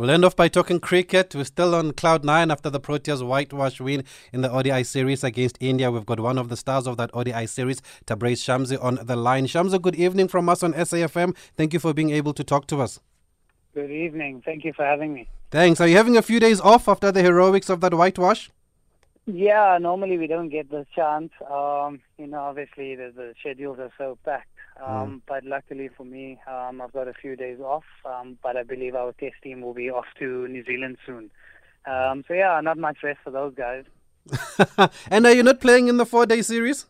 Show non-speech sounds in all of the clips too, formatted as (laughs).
We'll end off by talking cricket. We're still on cloud nine after the Proteas whitewash win in the ODI series against India. We've got one of the stars of that ODI series, Tabraiz Shamsi, on the line. Shamsi, good evening from us on SAFM. Thank you for being able to talk to us. Good evening. Thank you for having me. Thanks. Are you having a few days off after the heroics of that whitewash? Yeah, normally we don't get the chance. Um, you know, obviously the, the schedules are so packed. Um, mm. But luckily for me, um, I've got a few days off. Um, but I believe our test team will be off to New Zealand soon. Um, so yeah, not much rest for those guys. (laughs) and are you not playing in the four-day series?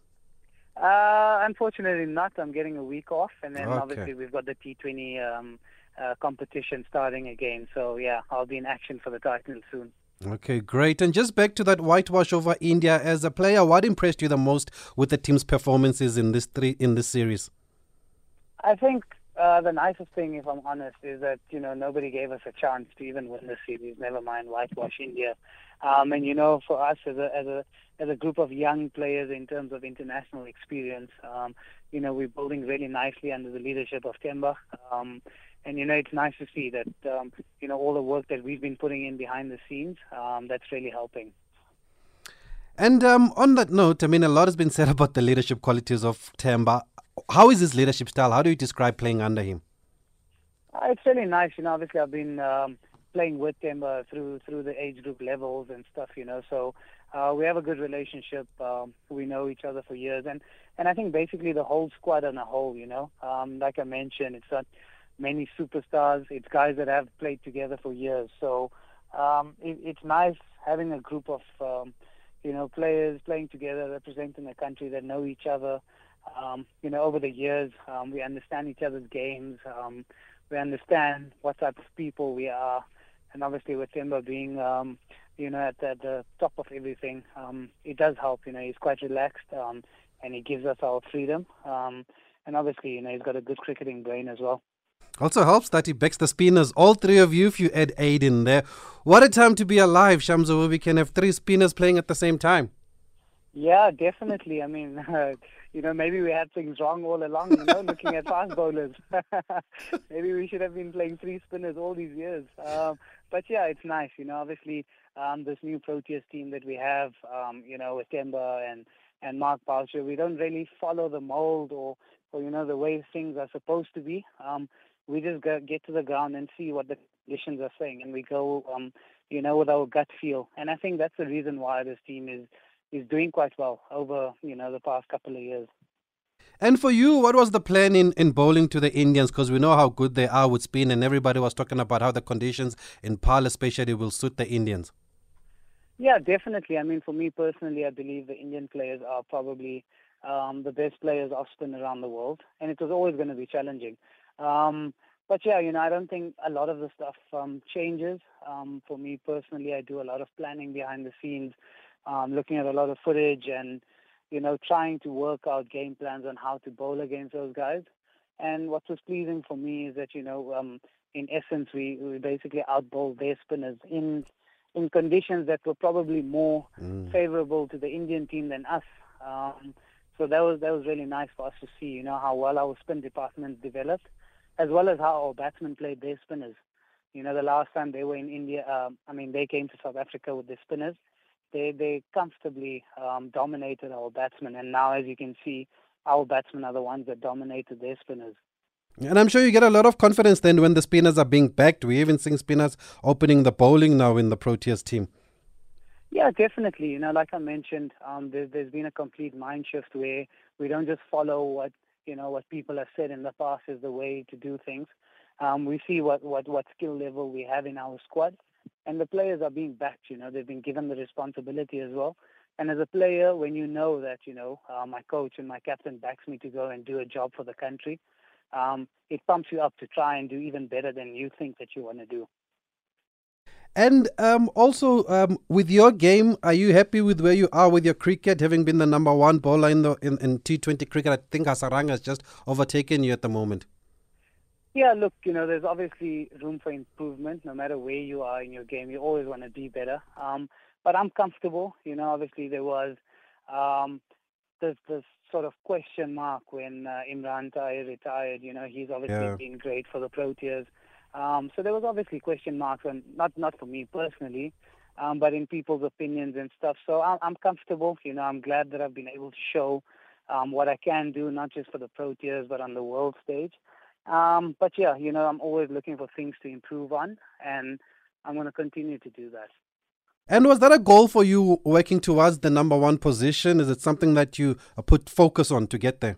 Uh, unfortunately not. I'm getting a week off, and then okay. obviously we've got the T20 um, uh, competition starting again. So yeah, I'll be in action for the title soon. Okay, great. And just back to that whitewash over India as a player, what impressed you the most with the team's performances in this three in this series? I think uh, the nicest thing, if I'm honest, is that you know nobody gave us a chance to even win the series. Never mind whitewash India. Um, and you know, for us as a as a as a group of young players in terms of international experience, um, you know, we're building really nicely under the leadership of Temba. Um, and you know it's nice to see that um, you know all the work that we've been putting in behind the scenes um, that's really helping. And um, on that note, I mean, a lot has been said (laughs) about the leadership qualities of Temba. How is his leadership style? How do you describe playing under him? Uh, it's really nice. You know, obviously I've been um, playing with Temba through through the age group levels and stuff. You know, so uh, we have a good relationship. Um, we know each other for years, and and I think basically the whole squad on a whole. You know, um, like I mentioned, it's not many superstars. It's guys that have played together for years. So um, it, it's nice having a group of um, you know players playing together, representing a country that know each other. Um, you know, over the years, um, we understand each other's games. Um, we understand what type of people we are, and obviously with Temba being um, you know at, at the top of everything, um, it does help. You know, he's quite relaxed, um, and he gives us our freedom. Um, and obviously, you know, he's got a good cricketing brain as well. Also helps that he backs the spinners. All three of you, if you add eight in there. What a time to be alive, Shamsi, where we can have three spinners playing at the same time. Yeah, definitely. I mean, (laughs) uh, you know, maybe we had things wrong all along, you know, looking at fast bowlers. (laughs) maybe we should have been playing three spinners all these years. Um, but yeah, it's nice, you know, obviously um, this new Proteas team that we have, um, you know, with Temba and, and Mark Boucher, we don't really follow the mold or, or, you know, the way things are supposed to be. Um, we just get to the ground and see what the conditions are saying, and we go, um, you know, with our gut feel. And I think that's the reason why this team is is doing quite well over, you know, the past couple of years. And for you, what was the plan in, in bowling to the Indians? Because we know how good they are with spin, and everybody was talking about how the conditions in Paarl especially will suit the Indians. Yeah, definitely. I mean, for me personally, I believe the Indian players are probably um, the best players off spin around the world, and it was always going to be challenging. Um, but yeah, you know, I don't think a lot of the stuff um, changes. Um, for me personally, I do a lot of planning behind the scenes, um, looking at a lot of footage and, you know, trying to work out game plans on how to bowl against those guys. And what was pleasing for me is that, you know, um, in essence, we, we basically outbowled their spinners in in conditions that were probably more mm. favorable to the Indian team than us. Um, so that was that was really nice for us to see, you know, how well our spin department developed as well as how our batsmen played their spinners. You know, the last time they were in India, um, I mean, they came to South Africa with their spinners. They they comfortably um, dominated our batsmen, and now, as you can see, our batsmen are the ones that dominated their spinners. And I'm sure you get a lot of confidence then when the spinners are being backed. We even seeing spinners opening the bowling now in the Proteas team. Yeah, definitely. You know, like I mentioned, um, there, there's been a complete mind shift where we don't just follow what you know what people have said in the past is the way to do things. Um, we see what, what, what skill level we have in our squad, and the players are being backed. You know, they've been given the responsibility as well. And as a player, when you know that you know uh, my coach and my captain backs me to go and do a job for the country, um, it pumps you up to try and do even better than you think that you want to do. And um, also, um, with your game, are you happy with where you are with your cricket, having been the number one bowler in the in, in T20 cricket? I think Hasaranga has just overtaken you at the moment. Yeah, look, you know, there's obviously room for improvement. No matter where you are in your game, you always want to be better. Um, but I'm comfortable. You know, obviously there was um, this this sort of question mark when uh, Imran Tahir retired. You know, he's obviously yeah. been great for the Proteas. Um, so there was obviously question marks, and not not for me personally, um, but in people's opinions and stuff. So I'm, I'm comfortable. You know, I'm glad that I've been able to show um, what I can do, not just for the Proteas, but on the world stage. Um, but yeah, you know, I'm always looking for things to improve on, and I'm going to continue to do that. And was that a goal for you working towards the number one position? Is it something that you put focus on to get there?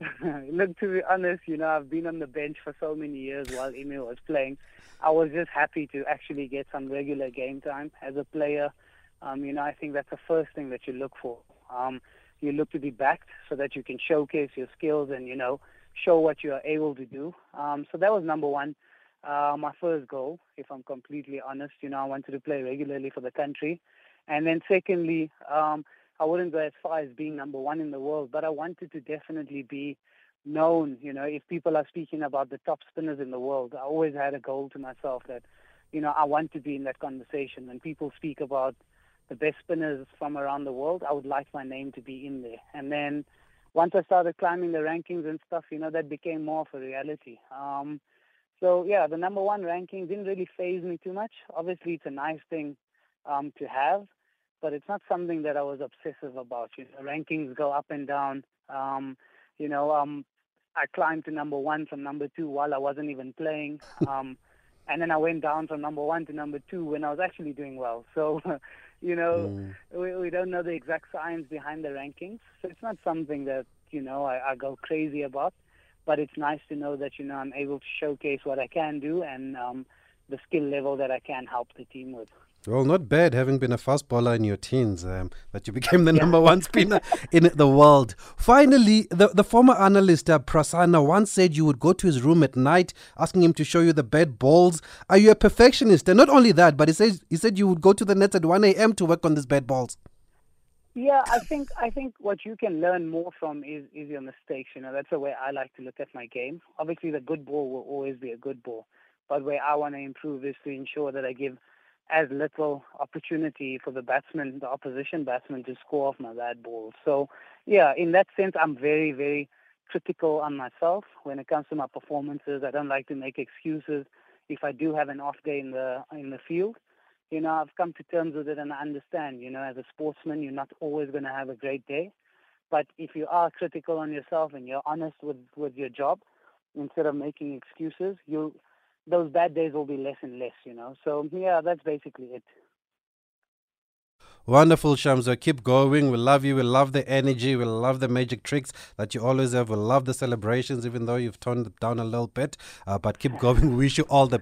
(laughs) Look, to be honest, you know, I've been on the bench for so many years while Emil was playing. I was just happy to actually get some regular game time as a player. Um, you know, I think that's the first thing that you look for. Um, you look to be backed so that you can showcase your skills and, you know, show what you are able to do. Um, so that was number one. Uh, my first goal, if I'm completely honest, you know, I wanted to play regularly for the country. And then secondly, um, I wouldn't go as far as being number one in the world, but I wanted to definitely be known. You know, if people are speaking about the top spinners in the world, I always had a goal to myself that, you know, I want to be in that conversation. When people speak about the best spinners from around the world, I would like my name to be in there. And then once I started climbing the rankings and stuff, you know, that became more of a reality. Um, so yeah, the number one ranking didn't really faze me too much. Obviously, it's a nice thing um, to have, but it's not something that I was obsessive about. You know, rankings go up and down. Um, you know, um, I climbed to number one from number two while I wasn't even playing. (laughs) Um, and then I went down from number one to number two when I was actually doing well. So, you know, mm. we, we don't know the exact science behind the rankings. So it's not something that, you know, I, I go crazy about but it's nice to know that you know I'm able to showcase what I can do and um, the skill level that I can help the team with. Well, not bad having been a fast bowler in your teens, um, that you became the yeah. number one spinner (laughs) in the world. Finally, the, the former analyst uh, Prasanna once said you would go to his room at night asking him to show you the bad balls. Are you a perfectionist? And not only that, but he, says, he said you would go to the nets at 1 a.m. to work on these bad balls. Yeah, I think I think what you can learn more from is is your mistakes. You know, that's the way I like to look at my game. Obviously, the good ball will always be a good ball, but where I want to improve is to ensure that I give as little opportunity for the batsman, the opposition batsman, to score off my bad ball. So, yeah, in that sense, I'm very, very critical on myself when it comes to my performances. I don't like to make excuses if I do have an off day in the in the field you know, I've come to terms with it and I understand, you know, as a sportsman, you're not always going to have a great day. But if you are critical on yourself and you're honest with, with your job, instead of making excuses, you those bad days will be less and less, you know. So, yeah, that's basically it. Wonderful, Shamzo. Keep going. We love you. We love the energy. We love the magic tricks that you always have. We love the celebrations, even though you've toned it down a little bit. Uh, but keep going. We (laughs) wish you all the